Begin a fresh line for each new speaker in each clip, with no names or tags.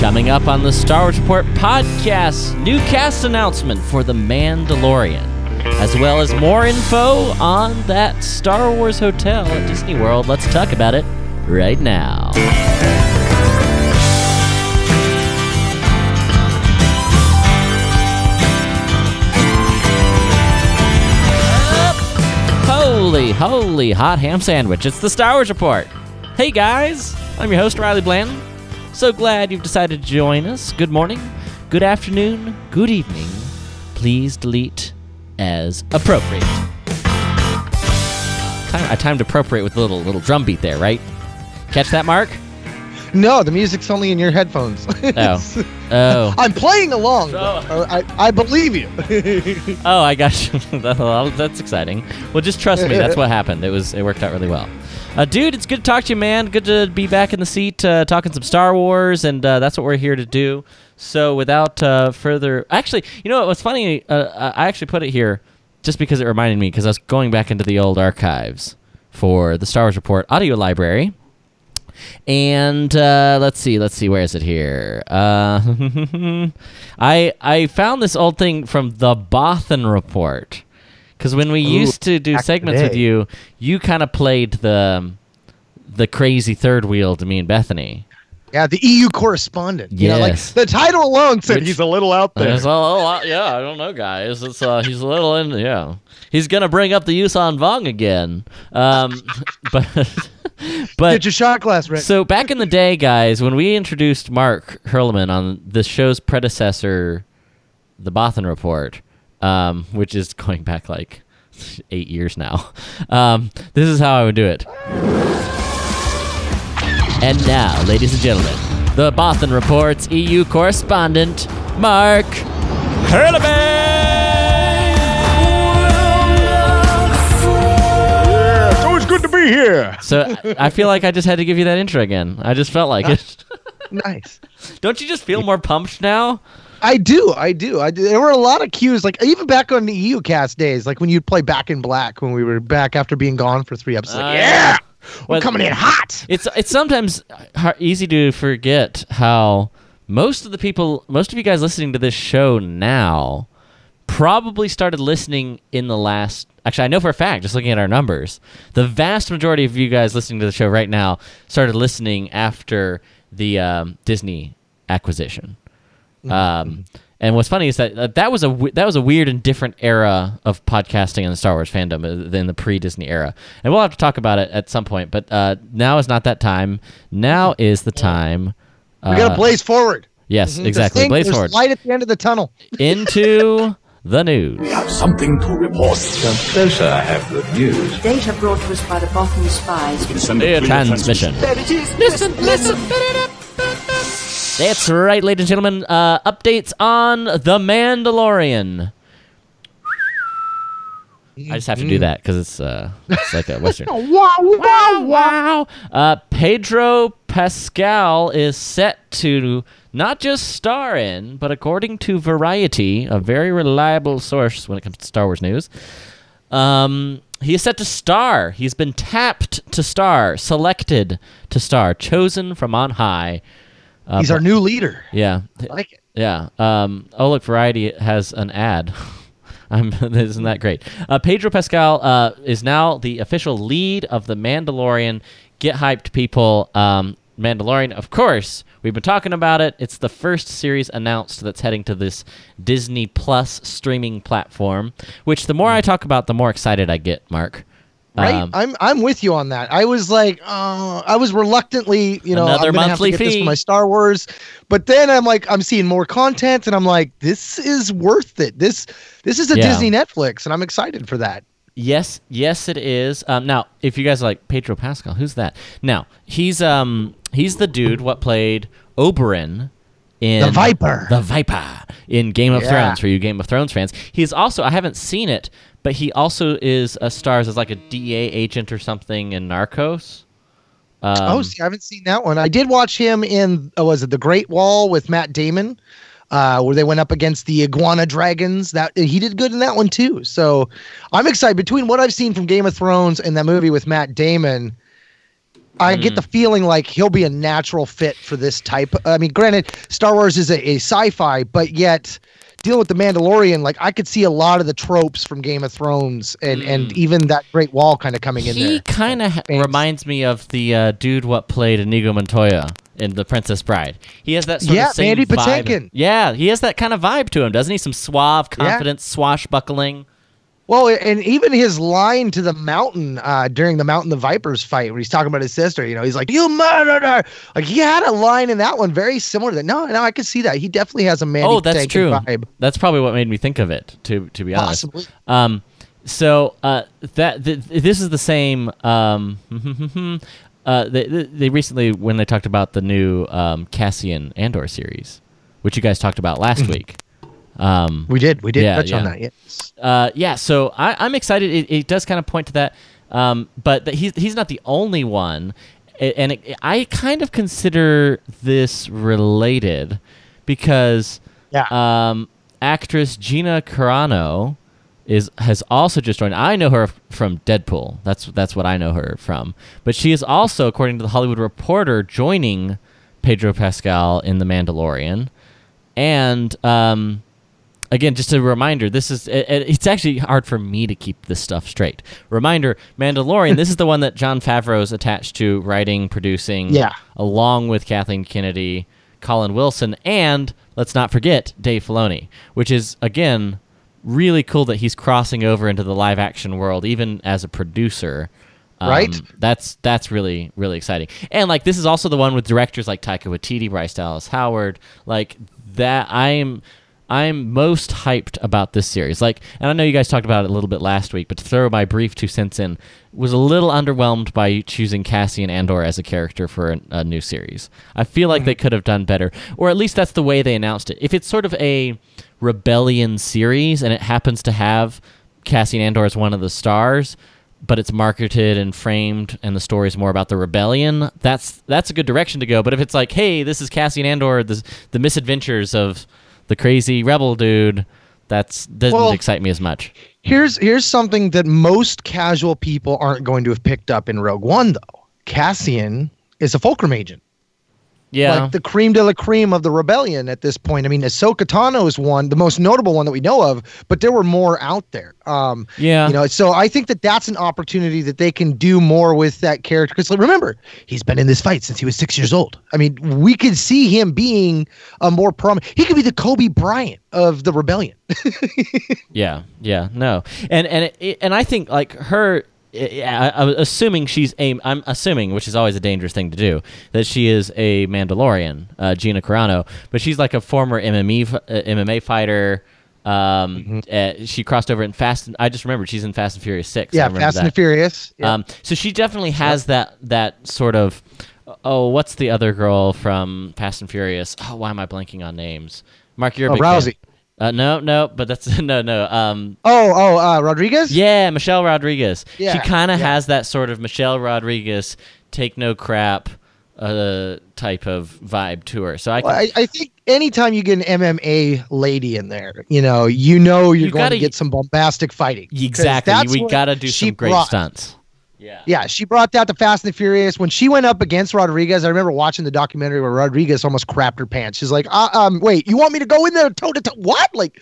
Coming up on the Star Wars Report podcast, new cast announcement for The Mandalorian, as well as more info on that Star Wars hotel at Disney World. Let's talk about it right now. Holy, holy hot ham sandwich. It's the Star Wars Report. Hey guys, I'm your host, Riley Blanton. So glad you've decided to join us. Good morning, good afternoon, good evening. Please delete as appropriate. I timed appropriate with a little little drum beat there, right? Catch that, Mark?
No, the music's only in your headphones.
Oh. Oh.
I'm playing along.
Oh.
though. I, I believe you.
Oh, I got you. That's exciting. Well, just trust me. That's what happened. It was. It worked out really well. Uh, dude, it's good to talk to you, man. Good to be back in the seat uh, talking some Star Wars, and uh, that's what we're here to do. So, without uh, further, actually, you know what's funny? Uh, I actually put it here just because it reminded me because I was going back into the old archives for the Star Wars Report audio library. And uh, let's see, let's see, where is it here? Uh, I I found this old thing from the Bothan Report because when we
Ooh,
used to do
back in the
segments with you, you kind of played the the crazy third wheel to me and Bethany.
Yeah, the EU correspondent. You know, like the title alone said
Which-
he's a little out there.
A little, yeah, I don't know, guys. It's uh, he's a little in, yeah. He's gonna bring up the Yuuzhan Vong again. Um, but but
Get your shot glass ready.
So back in the day, guys, when we introduced Mark Hurleman on the show's predecessor, the Bothan Report, um, which is going back like eight years now, um, this is how I would do it. And now, ladies and gentlemen, the Bothan Report's EU correspondent, Mark Hurleman.
it's always good to be here.
So I feel like I just had to give you that intro again. I just felt like it.
Nice.
Don't you just feel more pumped now?
I do, I do, I do. There were a lot of cues, like even back on the EU cast days, like when you'd play Back in Black when we were back after being gone for three episodes.
Uh,
Like, yeah, we're
Well,
coming in hot.
It's it's sometimes easy to forget how most of the people, most of you guys listening to this show now, probably started listening in the last. Actually, I know for a fact, just looking at our numbers, the vast majority of you guys listening to the show right now started listening after the um, Disney acquisition. Um, and what's funny is that uh, that was a w- that was a weird and different era of podcasting in the Star Wars fandom uh, than the pre Disney era, and we'll have to talk about it at some point. But uh, now is not that time. Now is the time.
we gotta
uh,
blaze forward.
Yes,
Mhm.
exactly.
There's
Blaze forward
Light at the end of the tunnel.
into the news.
We have something to report. So, sir, I have good news.
Data brought to us by the Bothan spies.
Air transmission. Listen, listen. That's right, ladies and gentlemen. Uh, updates on The Mandalorian. I just have to do that because it's uh, it's like a western.
wow, wow,
wow. Uh, Pedro Pascal is set to not just star in, but according to Variety, a very reliable source when it comes to Star Wars news, um, he is set to star. He's been tapped to star, selected to star, chosen from on high. Uh,
He's our new leader.
yeah,
I like it.
yeah. Um, oh, look, Variety has an ad. I'm, isn't that great? Uh, Pedro Pascal uh, is now the official lead of The Mandalorian. Get hyped, people. Um, Mandalorian, of course, we've been talking about it. It's the first series announced that's heading to this Disney Plus streaming platform, which the more I talk about, the more excited I get, Mark.
Right,
Um,
I'm I'm with you on that. I was like, uh, I was reluctantly, you know,
Another
I'm gonna
monthly
have to get this
fee.
for my Star Wars, but then I'm like, I'm seeing more content, and I'm like, this is worth it. This this is a
Yeah.
Disney Netflix, and I'm excited for that.
Yes, yes, it is. Um, now, if you guys are like Pedro Pascal, who's that? Now, he's um he's the dude what played Oberyn in
The Viper.
the Viper in Game of
Yeah.
Thrones. For you Game of Thrones fans, he's also I haven't seen it, but he also is a stars as like a DA agent or something in Narcos. Um,
oh, see, I haven't seen that one. I did watch him in, oh, was it The Great Wall with Matt Damon, uh, where they went up against the iguana dragons. That he did good in that one too. So I'm excited. Between what I've seen from Game of Thrones and that movie with Matt Damon, I get
Mm.
the feeling like he'll be a natural fit for this type. I mean, granted, Star Wars is a, a sci-fi, but yet dealing with the Mandalorian, like I could see a lot of the tropes from Game of Thrones and and even that Great Wall kind of coming in
Mm. He kind of
Fangs.
reminds me of the uh, dude what played Inigo Montoya in The Princess Bride. He has that sort
Yeah,
of same
Mandy
vibe.
Patinkin.
Yeah, he has that kind of vibe to him, doesn't he? Some suave,
Yeah.
confident, swashbuckling.
Well, and even his line to the mountain uh, during the Mountain the Vipers fight, where he's talking about his sister, you know, he's like, "You murdered her!" Like he had a line in that one very similar to that. No, no, I could see that. He definitely has a Mandy
oh, that's true.
vibe.
That's probably what made me think of it. To to be honest.
Possibly.
Um, so uh, that th- this is the same. Um, uh, they, they they recently when they talked about the new um, Cassian Andor series, which you guys talked about last week. Um,
We did, we did
Yeah,
touch on that. Yes.
uh, yeah, so I, I'm excited. It, it does kind of point to that, um, but that he's he's not the only one, and it, I kind of consider this related because
Yeah.
um, actress Gina Carano is has also just joined. I know her from Deadpool. That's that's what I know her from. But she is also, according to the Hollywood Reporter, joining Pedro Pascal in The Mandalorian, and um, again, just a reminder, this is it, it- it's actually hard for me to keep this stuff straight. Reminder, Mandalorian, this is the one that Jon Favreau's attached to writing, producing,
Yeah.
along with Kathleen Kennedy, Colin Wilson, and let's not forget Dave Filoni, which is again really cool that he's crossing over into the live action world, even as a producer. Um,
Right.
That's that's really really exciting. And like this is also the one with directors like Taika Waititi, Bryce Dallas Howard, like that. I'm I'm most hyped about this series. Like, and I know you guys talked about it a little bit last week, but to throw my brief two cents in, was a little underwhelmed by choosing Cassian Andor as a character for a, a new series. I feel like they mm-hmm. could have done better, or at least that's the way they announced it. If it's sort of a rebellion series and it happens to have Cassian Andor as one of the stars, but it's marketed and framed and the story's more about the rebellion, that's that's a good direction to go. But if it's like, hey, this is Cassian Andor, the the misadventures of the crazy rebel dude, that's doesn't
Well-
excite me as much.
Here's here's something that most casual people aren't going to have picked up in Rogue One though. Cassian is a Fulcrum agent.
Yeah.
like the cream de la cream of the rebellion at this point. I mean, Ahsoka Tano is one, the most notable one that we know of, but there were more out there. Um,
Yeah.
you know, so I think that that's an opportunity that they can do more with that character. Because remember, he's been in this fight since he was six years old. I mean, we could see him being a more prominent. He could be the Kobe Bryant of the rebellion.
Yeah, yeah, no, and and it, and I think like her. I, I, I'm assuming she's a. I'm assuming, which is always a dangerous thing to do, that she is a Mandalorian, uh, Gina Carano. But she's like a former MMA uh, MMA fighter. Um, uh, she crossed over in Fast. And, I just remembered she's in Fast and Furious Six.
Yeah, Fast and
that.
the Furious. Yeah.
Um, so she definitely has that that sort of. Oh, what's the other girl from Fast and Furious? Oh, why am I blanking on names? Mark, you're a
Oh,
big fan. Uh, no, no, but that's no, no. Um,
oh, oh, uh, Rodriguez.
yeah, Michelle Rodriguez. she kind of
yeah.
has that sort of Michelle Rodriguez take no crap uh, type of vibe to her. So I,
Well, I, I think anytime you get an MMA lady in there, you know, you know you're
You
going
gotta-
to get some bombastic fighting.
exactly. We got to do some great
brought.
stunts. Yeah.
Yeah, she brought that to Fast and the Furious when she went up against Rodriguez. I remember watching the documentary where Rodriguez almost crapped her pants. She's like, uh, "Um, wait, you want me to go in there toe to toe? What?" Like,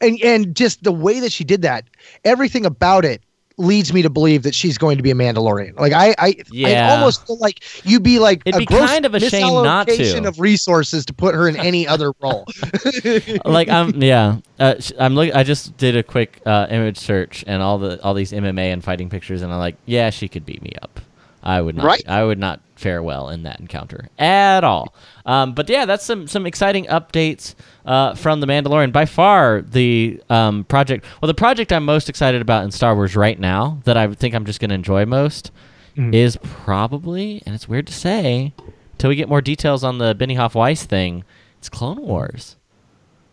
and and just the way that she did that, everything about it leads me to believe that she's going to be a Mandalorian. Like, I, I, I almost feel like you'd be like
It'd
a
be kind of a shame not to.
of resources to put her in any other role.
like I'm yeah. Uh, I'm look. I just did a quick uh, image search and all the all these MMA and fighting pictures, and I'm like, yeah, she could beat me up. I would not.
Right.
I would not fare well in that encounter at all. Um, but yeah, that's some some exciting updates uh, from the Mandalorian. By far, the um, project. Well, the project I'm most excited about in Star Wars right now, that I think I'm just going to enjoy most, is probably, and it's weird to say, until we get more details on the Benioff Weiss thing. It's Clone Wars.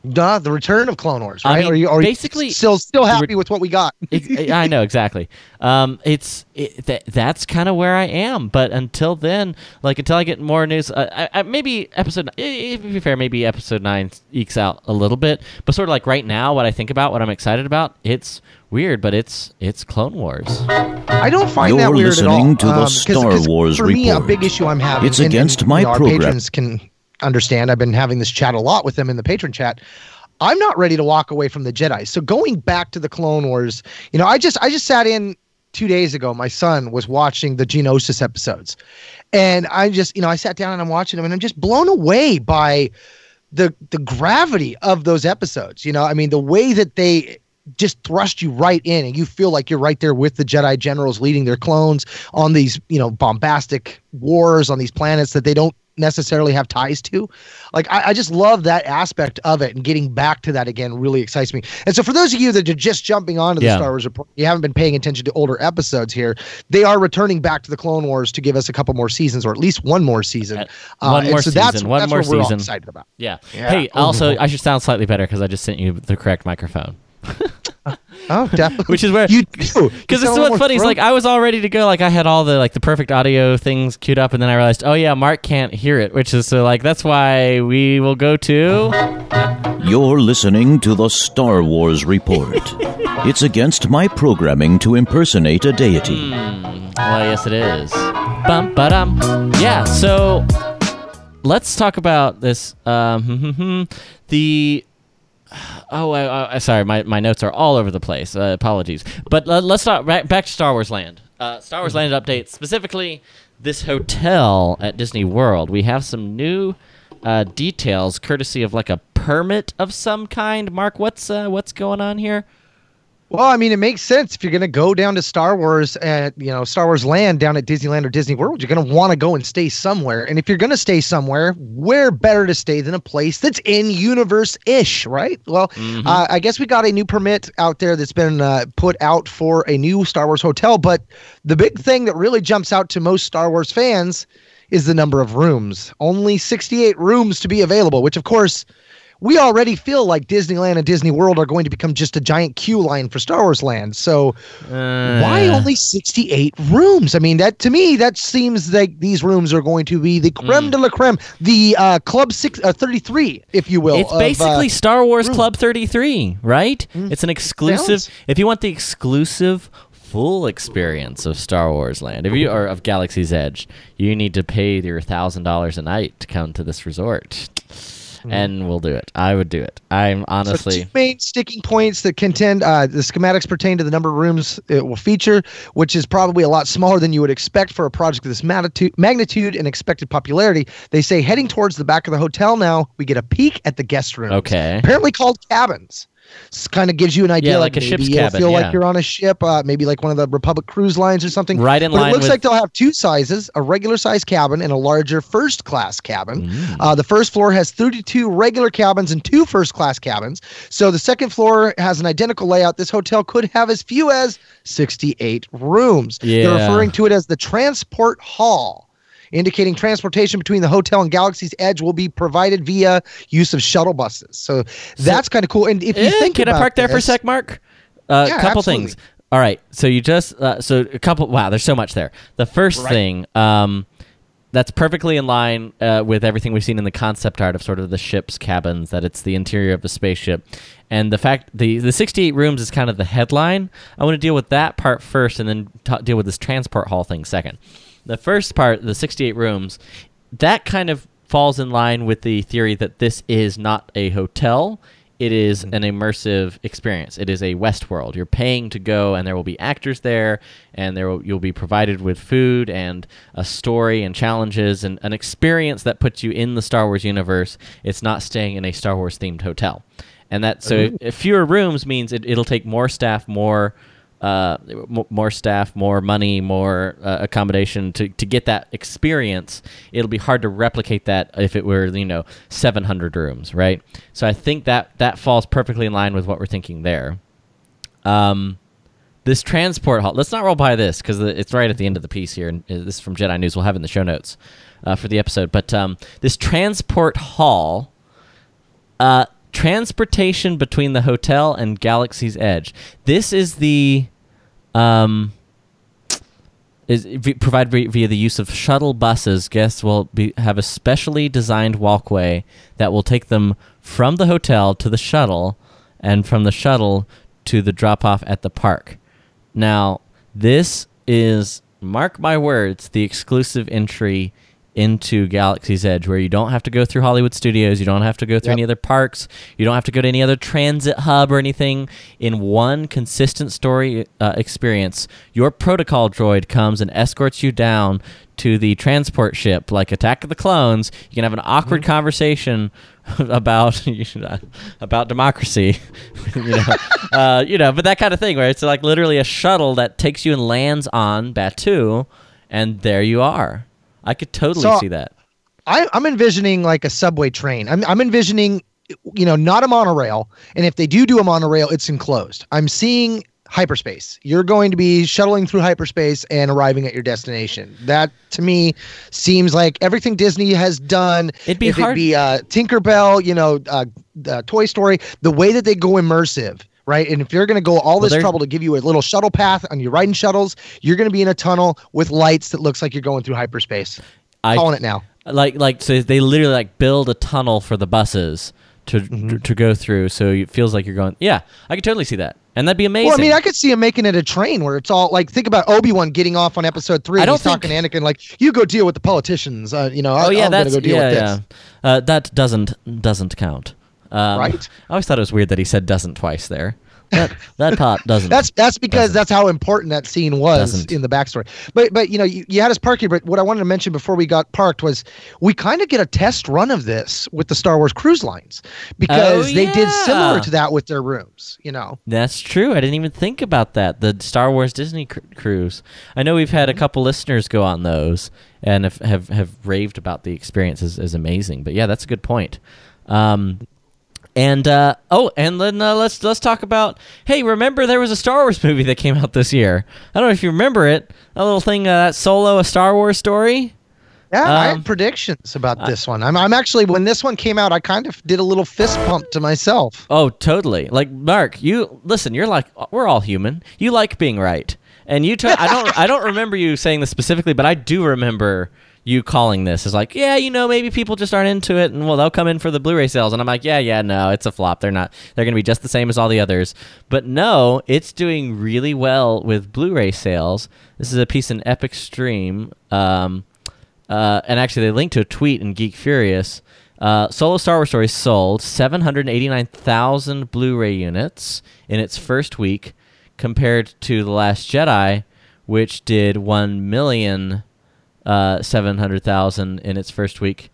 Duh, the return of Clone Wars,
I
right?
mean,
are you are you
basically,
still still happy
re-
with what we got?
Ex- I know exactly. Um, it's it, th- that's kind of where I am. But until then, like until I get more news, uh, I, I, maybe episode. To be fair, maybe episode nine ekes out a little bit. But sort of like right now, what I think about, what I'm excited about, it's weird, but it's it's Clone Wars.
I don't find
You're
that weird at all.
listening to the
um, 'cause-
Star
'cause
Wars
For me, a big issue I'm having.
It's
and- and,
against my
you know, our patrons can understand. I've been having this chat a lot with them in the patron chat. I'm not ready to walk away from the Jedi. So going back to the Clone Wars, you know, I just I just sat in two days ago. My son was watching the Geonosis episodes, and I just you know I sat down and I'm watching them, and I'm just blown away by the the gravity of those episodes. You know, I mean, the way that they just thrust you right in and you feel like you're right there with the Jedi generals leading their clones on these, you know, bombastic wars on these planets that they don't necessarily have ties to. Like I, I just love that aspect of it and getting back to that again really excites me. And so for those of you that are just jumping onto the
Yeah.
Star Wars report, you haven't been paying attention to older episodes here. They are returning back to the Clone Wars to give us a couple more seasons or at least one more season.
Uh, one
and
more
so that's,
season, one
that's
more
what we're all
season.
excited about.
Yeah.
Yeah.
Hey, also, I should sound slightly better because I just sent you the correct microphone.
Oh, definitely.
Which is where
you do
Because it's what's funny is like I was all ready to go, like I had all the like the perfect audio things queued up, and then I realized, oh yeah, Mark can't hear it, which is so like that's why we will go to.
You're listening to the Star Wars Report. it's against my programming to impersonate a deity.
Well, yes, it is. Bum ba dum. Yeah. So let's talk about this. Um, the oh, I, I, sorry, my, my notes are all over the place. Uh, apologies. But uh, let's start back, back to Star Wars Land. Uh, Star Wars Land update specifically this hotel at Disney World. We have some new uh, details, courtesy of like a permit of some kind. Mark, what's uh, what's going on here?
Well, I mean, it makes sense if you're going to go down to Star Wars at you know Star Wars Land down at Disneyland or Disney World, you're going to want to go and stay somewhere. And if you're going to stay somewhere, where better to stay than a place that's in universe ish, right? Well, uh, I guess we got a new permit out there that's been uh, put out for a new Star Wars hotel. But the big thing that really jumps out to most Star Wars fans is the number of rooms. Only 68 rooms to be available, which of course we already feel like Disneyland and Disney World are going to become just a giant queue line for Star Wars Land. So why
Uh,
only 68 rooms? I mean, that to me that seems like these rooms are going to be the
Hmm.
creme de la creme, the uh, Club Six uh, 33, if you will.
It's
of, uh,
basically Star Wars
room.
Club 33, right? It's an exclusive.
Sounds-
If you want the exclusive full experience of Star Wars Land, if you are of Galaxy's Edge, you need to pay your thousand dollars a night to come to this resort, and we'll do it. I would do it. I'm honestly.
So two main sticking points that contend uh, the schematics pertain to the number of rooms it will feature, which is probably a lot smaller than you would expect for a project of this magnitude, magnitude and expected popularity. They say heading towards the back of the hotel now, we get a peek at the guest rooms.
Okay.
Apparently called cabins. Kind of gives you an idea,
Yeah, like a
maybe
ship's
you'll
cabin,
feel
yeah.
like you're on a ship, uh, maybe like one of the Republic cruise lines or something.
Right in
but
line
it looks
with-
like they'll have two sizes: a regular size cabin and a larger first class cabin.
Mm.
Uh, the first floor has 32 regular cabins and two first class cabins. So the second floor has an identical layout. This hotel could have as few as 68 rooms.
Yeah.
They're referring to it as the transport hall. Indicating transportation between the hotel and Galaxy's Edge will be provided via use of shuttle buses. So that's kind of cool. And if you
Eh,
think
can I park there for a sec, Mark? A
Yeah,
couple
absolutely.
things. All right. So you just uh, so a couple. Wow, there's so much there. The first
Right.
thing, um, that's perfectly in line uh, with everything we've seen in the concept art of sort of the ship's cabins. That it's the interior of the spaceship, and the fact the the 68 rooms is kind of the headline. I want to deal with that part first, and then ta deal with this transport hall thing second. The first part, the 68 rooms, that kind of falls in line with the theory that this is not a hotel. It is mm-hmm. an immersive experience. It is a Westworld. You're paying to go, and there will be actors there, and there will, you'll be provided with food and a story and challenges and an experience that puts you in the Star Wars universe. It's not staying in a Star Wars themed hotel, and that so if fewer rooms means it, it'll take more staff, more uh, more staff, more money, more uh, accommodation to, to get that experience. It'll be hard to replicate that if it were, you know, 700 rooms, right? So I think that that falls perfectly in line with what we're thinking there. Um, this transport hall. Let's not roll by this because it's right at the end of the piece here, and uh, this is from Jedi News. We'll have in the show notes uh, for the episode. But um, this transport hall uh, transportation between the hotel and Galaxy's Edge. This is the um, is provided via- via the use of shuttle buses. Guests will be, have a specially designed walkway that will take them from the hotel to the shuttle, and from the shuttle to the drop off at the park. Now, this is mark my words, the exclusive entry into Galaxy's Edge, where you don't have to go through Hollywood Studios, you don't have to go through
Yep.
any other parks, you don't have to go to any other transit hub or anything. In one consistent story uh, experience, your protocol droid comes and escorts you down to the transport ship, like Attack of the Clones. You can have an awkward conversation about about democracy, you know, uh, you know, but that kind of thing, where it's like literally a shuttle that takes you and lands on Batuu, and there you are. I could totally
So-
see that.
I, I'm envisioning like a subway train. I'm, I'm envisioning, you know, not a monorail. And if they do do a monorail, it's enclosed. I'm seeing hyperspace. You're going to be shuttling through hyperspace and arriving at your destination. That to me seems like everything Disney has done.
It'd be
if
hard-
it be uh, Tinkerbell, you know, uh, uh, Toy Story, the way that they go immersive. Right. And if you're going to go all this
they're-
trouble to give you a little shuttle path and you're riding shuttles, you're going to be in a tunnel with lights that looks like you're going through hyperspace.
I
Calling it now.
like like so they literally like build a tunnel for the buses to
Mm-hmm.
to, to go through, so it feels like you're going. Yeah, I could totally see that, and that'd be amazing.
Well, I mean, I could see him making it a train where it's all like think about Obi Wan getting off on Episode Three.
I
and
don't
he's talking
think-
to Anakin like, "You go deal with the politicians." Uh, you know, I,
oh yeah,
I'm
that's
go deal
yeah,
with
yeah.
this.
Uh, that doesn't doesn't count. Um,
Right.
I always thought it was weird that he said doesn't twice there. That that part doesn't.
That's that's because
Doesn't.
that's how important that scene was
Doesn't.
in the backstory. But but you know you, you had us park here. But what I wanted to mention before we got parked was we kind of get a test run of this with the Star Wars cruise lines because
Oh,
they did similar to that with their rooms. You know.
That's true. I didn't even think about that. The Star Wars Disney cr- cruise. I know we've had a couple listeners go on those and have have, have raved about the experience as, as amazing. But yeah, that's a good point. Um, and uh, oh, and then uh, let's let's talk about. Hey, remember there was a Star Wars movie that came out this year. I don't know if you remember it. A little thing, uh, that Solo, a Star Wars story.
Yeah, I
Um,
had predictions about this one. I'm I'm actually when this one came out, I kind of did a little fist pump to myself.
Oh, totally. Like Mark, you listen. You're like we're all human. You like being right, and you. To- I don't. I don't remember you saying this specifically, but I do remember you calling this is like, yeah, you know, maybe people just aren't into it, and well, they'll come in for the Blu-ray sales, and I'm like, yeah, yeah, no, it's a flop. They're not. They're gonna be just the same as all the others. But no, it's doing really well with Blu-ray sales. This is a piece in Epic Stream. Um, uh, and actually, they linked to a tweet in Geek Furious. Uh, Solo Star Wars Story sold 789,000 Blu-ray units in its first week, compared to The Last Jedi, which did 1 million uh, 700,000 in its first week.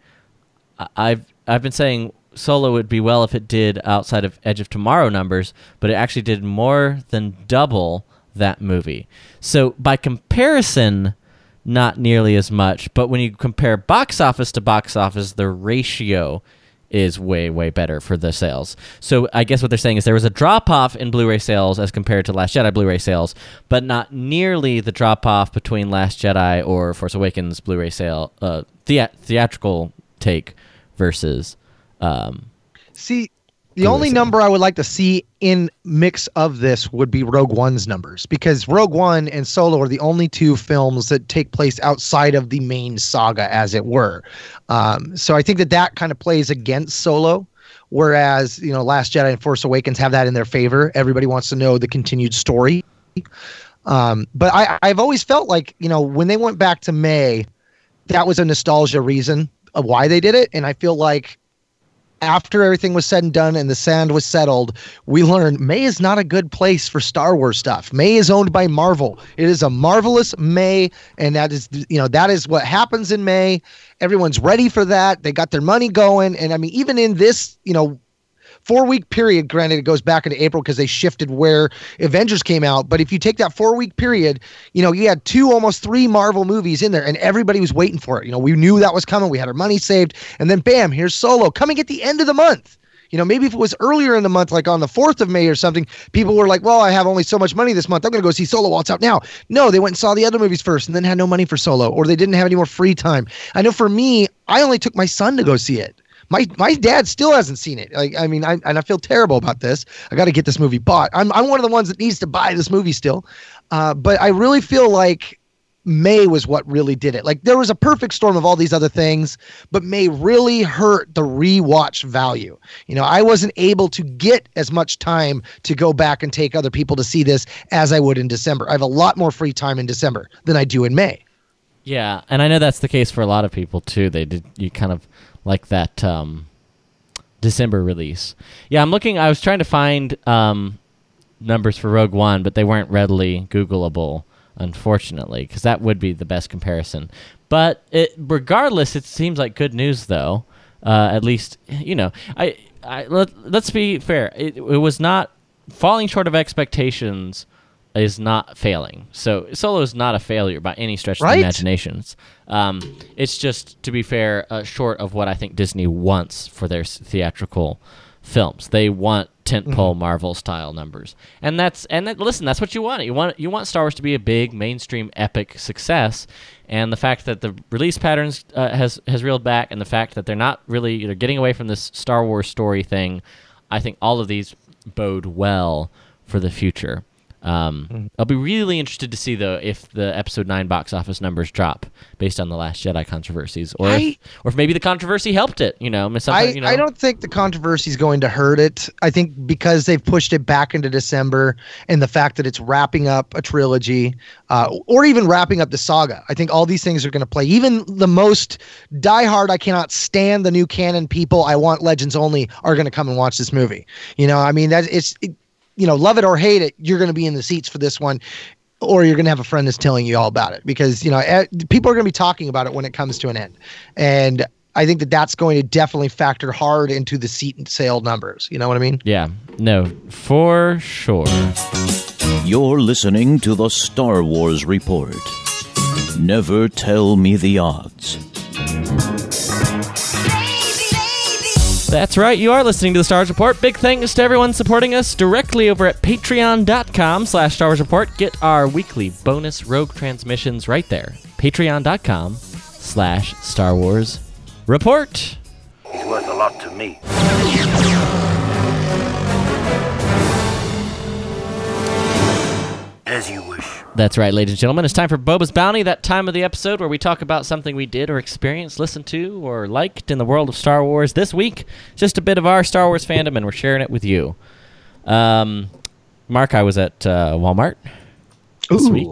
I've I've been saying Solo would be well if it did outside of Edge of Tomorrow numbers, but it actually did more than double that movie. So by comparison, not nearly as much. But when you compare box office to box office, the ratio is way way better for the sales. So I guess what they're saying is there was a drop off in Blu-ray sales as compared to Last Jedi Blu-ray sales, but not nearly the drop off between Last Jedi or Force Awakens Blu-ray sale uh, thea- theatrical take versus um,
See, the only
sale.
number I would like to see in mix of this would be Rogue One's numbers because Rogue One and Solo are the only two films that take place outside of the main saga, as it were. Um, so I think that that kind of plays against Solo. Whereas, you know, Last Jedi and Force Awakens have that in their favor. Everybody wants to know the continued story. Um, but I, I've always felt like, you know, when they went back to May, that was a nostalgia reason of why they did it. And I feel like after everything was said and done and the sand was settled, we learned May is not a good place for Star Wars stuff. May is owned by Marvel. It is a marvelous May, and that is you know that is what happens in May. Everyone's ready for that. They got their money going, and I mean even in this you know four week period granted it goes back into april because they shifted where avengers came out but if you take that four week period you know you had two almost three marvel movies in there and everybody was waiting for it you know we knew that was coming we had our money saved and then bam here's solo coming at the end of the month you know, maybe if it was earlier in the month, like on the 4th of May or something, people were like, well, I have only so much money this month. I'm going to go see Solo while it's out now. No, they went and saw the other movies first and then had no money for Solo, or they didn't have any more free time. I know for me, I only took my son to go see it. My my dad still hasn't seen it. Like I mean, I and I feel terrible about this. I got to get this movie bought. I'm I'm one of the ones that needs to buy this movie still. Uh, but I really feel like May was what really did it. Like there was a perfect storm of all these other things, but May really hurt the rewatch value. You know, I wasn't able to get as much time to go back and take other people to see this as I would in December. I have a lot more free time in December than I do in May.
Yeah, and I know that's the case for a lot of people too. They did you kind of like that um, December release. Yeah, I'm looking. I was trying to find um, numbers for Rogue One, but they weren't readily Googleable, unfortunately, because that would be the best comparison. But it, regardless, it seems like good news, though. Uh, at least you know. I, I let, let's be fair. It, it was not falling short of expectations is not failing. So Solo is not a failure by any stretch of the imaginations. Um, it's just, to be fair, uh, short of what I think Disney wants for their theatrical films. They want tentpole Marvel style numbers, and that's and that, listen, that's what you want. You want you want Star Wars to be a big mainstream epic success. And the fact that the release patterns uh, has has reeled back, and the fact that they're not really you know, getting away from this Star Wars story thing, I think all of these bode well for the future. Um, I'll be really interested to see though if the episode nine box office numbers drop based on the Last Jedi controversies, or
I-
if, or if maybe the controversy helped it. You know, I
I,
you know,
I don't think the controversy is going to hurt it. I think because they've pushed it back into December and the fact that it's wrapping up a trilogy uh, or even wrapping up the saga, I think all these things are going to play. Even the most diehard, I cannot stand the new canon people, I want Legends only, are going to come and watch this movie. You know, I mean, that it's, it, you know, love it or hate it, you're going to be in the seats for this one. Or you're going to have a friend that's telling you all about it because, you know, people are going to be talking about it when it comes to an end. And I think that that's going to definitely factor hard into the seat and sale numbers. You know what I mean?
Yeah, no, for sure.
You're listening to the Star Wars Report. Never tell me the odds.
That's right, you are listening to the Star Wars Report. Big thanks to everyone supporting us directly over at patreon.com slash Star Wars Report. Get our weekly bonus rogue transmissions right there. Patreon.com slash Star Wars Report.
He's worth a lot to me. As you wish.
That's right, ladies and gentlemen. It's time for Boba's Bounty, that time of the episode where we talk about something we did or experienced, listened to, or liked in the world of Star Wars. This week, just a bit of our Star Wars fandom, and we're sharing it with you. Um, Mark, I was at uh, Walmart this week.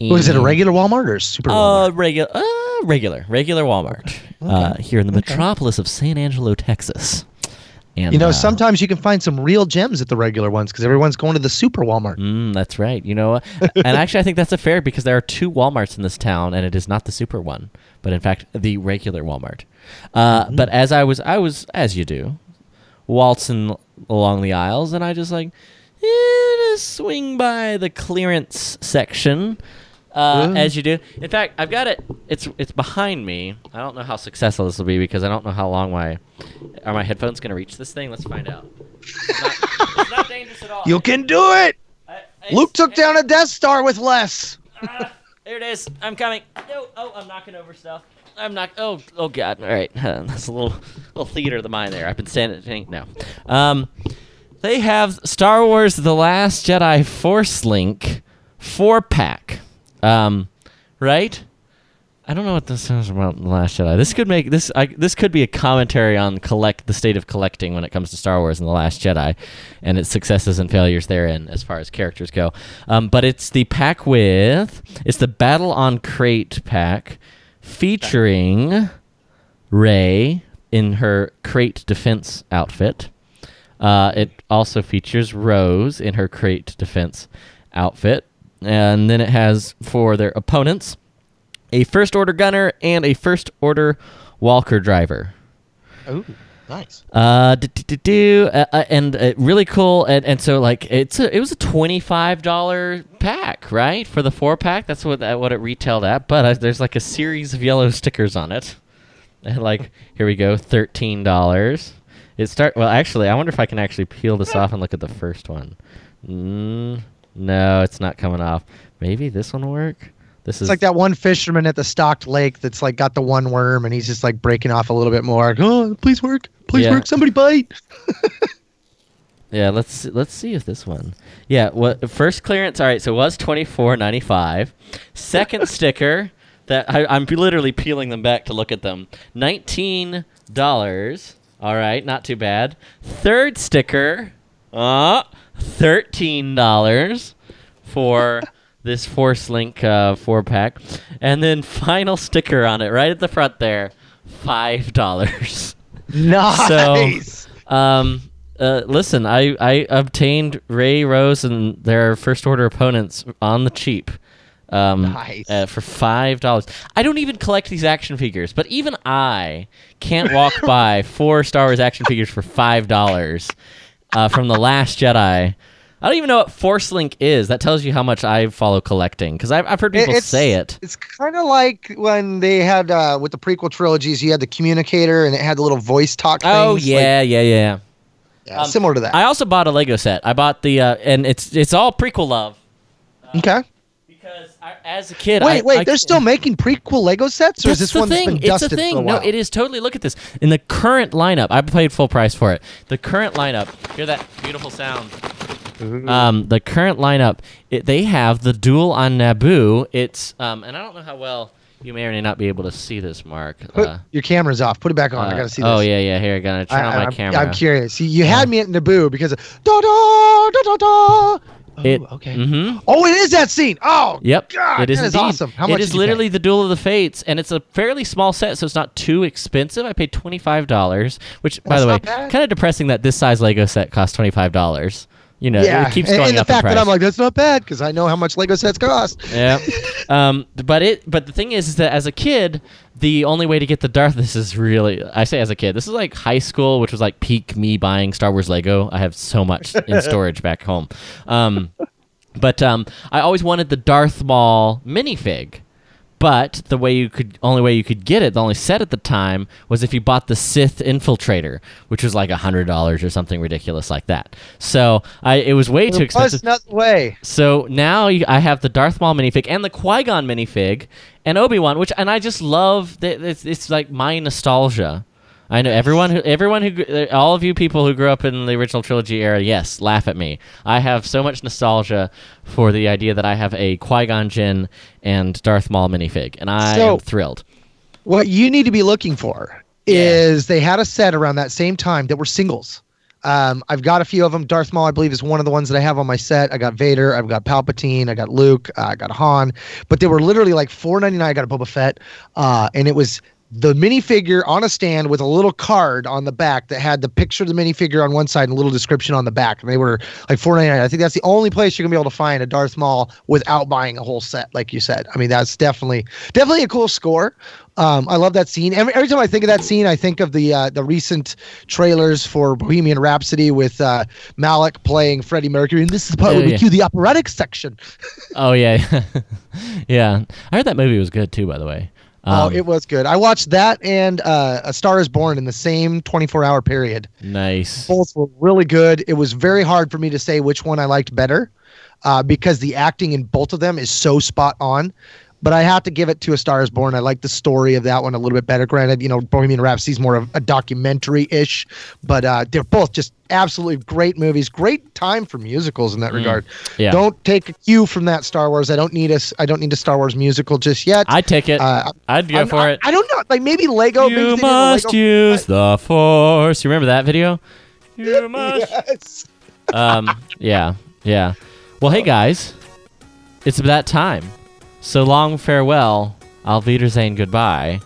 Was it a regular Walmart or a super
Uh,
Walmart?
regular, uh, regular, regular Walmart uh, here in the metropolis of San Angelo, Texas. And
You know,
uh,
sometimes you can find some real gems at the regular ones because everyone's going to the super Walmart.
Mm, that's right. You know, and actually, I think that's a fair because there are two WalMarts in this town, and it is not the super one, but in fact the regular Walmart. Uh,
Mm-hmm.
But as I was, I was as you do, waltzing along the aisles, and I just like, eh, just swing by the clearance section. Uh,
Yeah.
as you do. In fact, I've got it. It's it's behind me. I don't know how successful this will be because I don't know how long my are my headphones going to reach this thing. Let's find out. It's not, it's not dangerous at all.
You can do it.
I- I-
Luke took
it's-
down a Death Star with less.
Ah, there it is. I'm coming. No, oh, I'm knocking over stuff. I'm not. Oh, oh God. All right, that's a little, little theater of the mind there. I've been standing. No, um, they have Star Wars: The Last Jedi Force Link four pack. Um, right? I don't know what this is about the Last Jedi. This could make this. I, this could be a commentary on collect the state of collecting when it comes to Star Wars and the Last Jedi, and its successes and failures therein as far as characters go. Um, but it's the pack with it's the Battle on Crait pack, featuring Rey in her Crait defense outfit. Uh, it also features Rose in her Crait defense outfit, and then it has for their opponents a first order gunner and a first order Walker driver.
Oh, nice.
Uh, do, do, do, uh, uh, and uh, really cool, and, and so like it's a, it was a twenty five dollar pack, right, for the four pack. That's what that, what it retailed at. But uh, there's like a series of yellow stickers on it, and like here we go, thirteen dollars. It start well. Actually, I wonder if I can actually peel this off and look at the first one. Mm, no, it's not coming off. Maybe this one will work. This is
like that one fisherman at the stocked lake that's like got the one worm and he's just like breaking off a little bit more. Like, oh, please work. Please
Yeah.
work. Somebody bite.
Yeah, let's let's see if this one. Yeah, what first clearance? All right, so it was twenty four ninety five. Second sticker that I, I'm literally peeling them back to look at them. Nineteen dollars. All right, not too bad. Third sticker, uh, thirteen dollars for this Force Link uh, four pack, and then final sticker on it right at the front there, five dollars.
Nice.
Um, uh, listen, I, I obtained Rey Rose and their first order opponents on the cheap. Um,
Nice.
uh, for five dollars. I don't even collect these action figures, but even I can't walk by four Star Wars action figures for five dollars uh, from the Last Jedi. I don't even know what Force Link is. That tells you how much I follow collecting because I've, I've heard people
it's,
say it.
It's kind of like when they had uh, with the prequel trilogies, you had the communicator and it had the little voice talk.
Oh
things, like-
yeah, yeah, yeah.
yeah, similar to that.
I also bought a Lego set. I bought the uh, and it's it's all prequel love.
okay.
Because I, as a kid,
Wait,
I,
wait.
I-
they're still making prequel Lego sets, or is this
the
one
thing. It's the thing.
a
No, it is totally. Look at this. In the current lineup, I paid full price for it. The current lineup. Hear that beautiful sound. Um, the current lineup. It, they have the duel on Naboo. It's um, and I don't know how well you may or may not be able to see this, Mark.
Put
Uh,
your camera's off. Put it back on. I
uh,
gotta see this.
Oh yeah, yeah. Here, gonna turn
I,
on my
am
camera.
I'm curious. You, you had me at Naboo because of da da da da da. Oh,
It-
okay.
mhm.
Oh, it is that scene. Oh,
Yep,
God,
it is
that is awesome. How much
is
did you
literally
pay?
the Duel of the Fates, and it's a fairly small set, so it's not too expensive. I paid twenty five dollars, which, by the way, kind of depressing that this size Lego set costs twenty five dollars. You know,
yeah,
it keeps
and,
going
and the
up in
fact that I'm like, that's not bad because I know how much Lego sets cost.
yeah. Um, but it, but the thing is, is that as a kid, the only way to get the Darth, this is really, I say as a kid, this is like high school, which was like peak me buying Star Wars Lego. I have so much in storage back home. Um, but um, I always wanted the Darth Maul minifig. But the way you could, only way you could get it, the only set at the time was if you bought the Sith Infiltrator, which was like a hundred dollars or something ridiculous like that. So I, it was way too
There was
expensive.
no way.
So now you, I have the Darth Maul minifig and the Qui Gon minifig and Obi Wan, which and I just love that it's, it's like my nostalgia. I know everyone who everyone who all of you people who grew up in the original trilogy era, yes, laugh at me. I have so much nostalgia for the idea that I have a Qui Gon Jinn and Darth Maul minifig, and I
So-
am thrilled.
What you need to be looking for is they had a set around that same time that were singles. Um, I've got a few of them. Darth Maul, I believe, is one of the ones that I have on my set. I got Vader, I've got Palpatine, I got Luke, uh, I got Han, but they were literally like four ninety nine. I got a Boba Fett, uh, and it was the minifigure on a stand with a little card on the back that had the picture of the minifigure on one side and a little description on the back. And they were like four ninety nine. I think that's the only place you're gonna be able to find a Darth Maul without buying a whole set, like you said. I mean, that's definitely definitely a cool score. Um, I love that scene. Every, every time I think of that scene, I think of the uh, the recent trailers for Bohemian Rhapsody with uh, Malek playing Freddie Mercury, and this is the part
Yeah,
where we cue the operatic section.
Oh yeah, yeah. I heard that movie was good too, by the way.
Oh,
Um,
it was good. I watched that and uh, A Star Is Born in the same 24 hour period.
nice.
Both were really good. It was very hard for me to say which one I liked better uh, because the acting in both of them is so spot on. But I have to give it to A Star Is Born. I like the story of that one a little bit better. Granted, you know, Bohemian Rhapsody is more of a documentary ish, but uh, they're both just absolutely great movies. Great time for musicals in that regard.
yeah.
Don't take a cue from that Star Wars. I don't need a. I don't need a Star Wars musical just yet.
I'd take it.
Uh,
I'd go
I'm-
for
I,
it.
I don't know. Like maybe Lego.
You
a
must
Lego-
use the force. You remember that video? You must.
Yes.
um, yeah, yeah. Well, hey guys, it's that time. So long farewell. Auf Wiedersehen. Goodbye.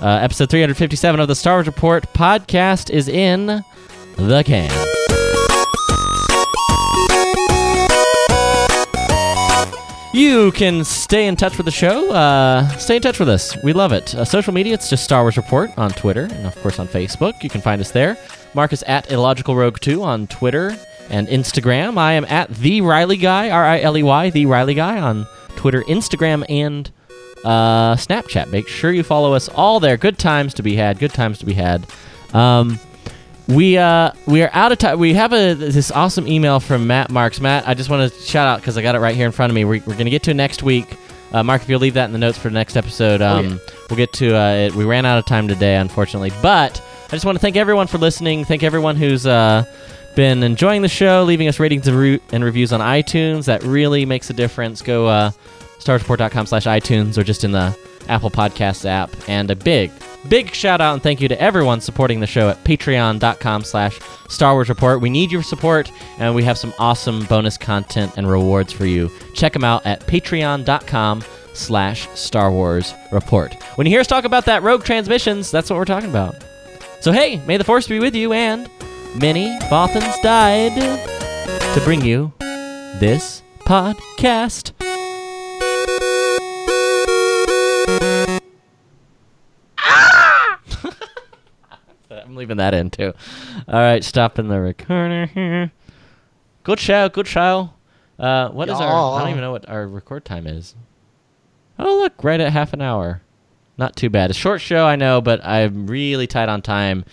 Uh, episode 357 of the Star Wars Report podcast is in the can. You can stay in touch with the show. Uh, stay in touch with us. We love it. Uh, social media, it's just Star Wars Report on Twitter and, of course, on Facebook. You can find us there. Mark is at Illogical Rogue 2 on Twitter and Instagram. I am at The Riley Guy, R I L E Y, The Riley Guy on Twitter, Instagram, and uh, Snapchat. Make sure you follow us all there. Good times to be had. Good times to be had. Um, we uh we are out of time. We have a this awesome email from Matt Marks. Matt, I just want to shout out because I got it right here in front of me. We're, we're gonna get to it next week. Uh, Mark, if you'll leave that in the notes for the next episode, um,
yeah.
we'll get to uh, it. We ran out of time today, unfortunately, but I just want to thank everyone for listening. Thank everyone who's uh, been enjoying the show, leaving us ratings and, re- and reviews on iTunes. That really makes a difference. Go uh, starreport.com slash iTunes or just in the Apple Podcasts app. And a big, big shout out and thank you to everyone supporting the show at patreon.com slash Star Wars Report. We need your support, and we have some awesome bonus content and rewards for you. Check them out at patreon.com slash Star Wars Report. When you hear us talk about that Rogue Transmissions, that's what we're talking about. So hey, may the Force be with you, and many Bothans died to bring you this podcast. I'm leaving that in too. All right, stopping the recorder here. Good show, good show. Uh, what is our? I don't even know what our record time is. Oh, look, right at half an hour. Not too bad. A short show, I know, but I'm really tight on time,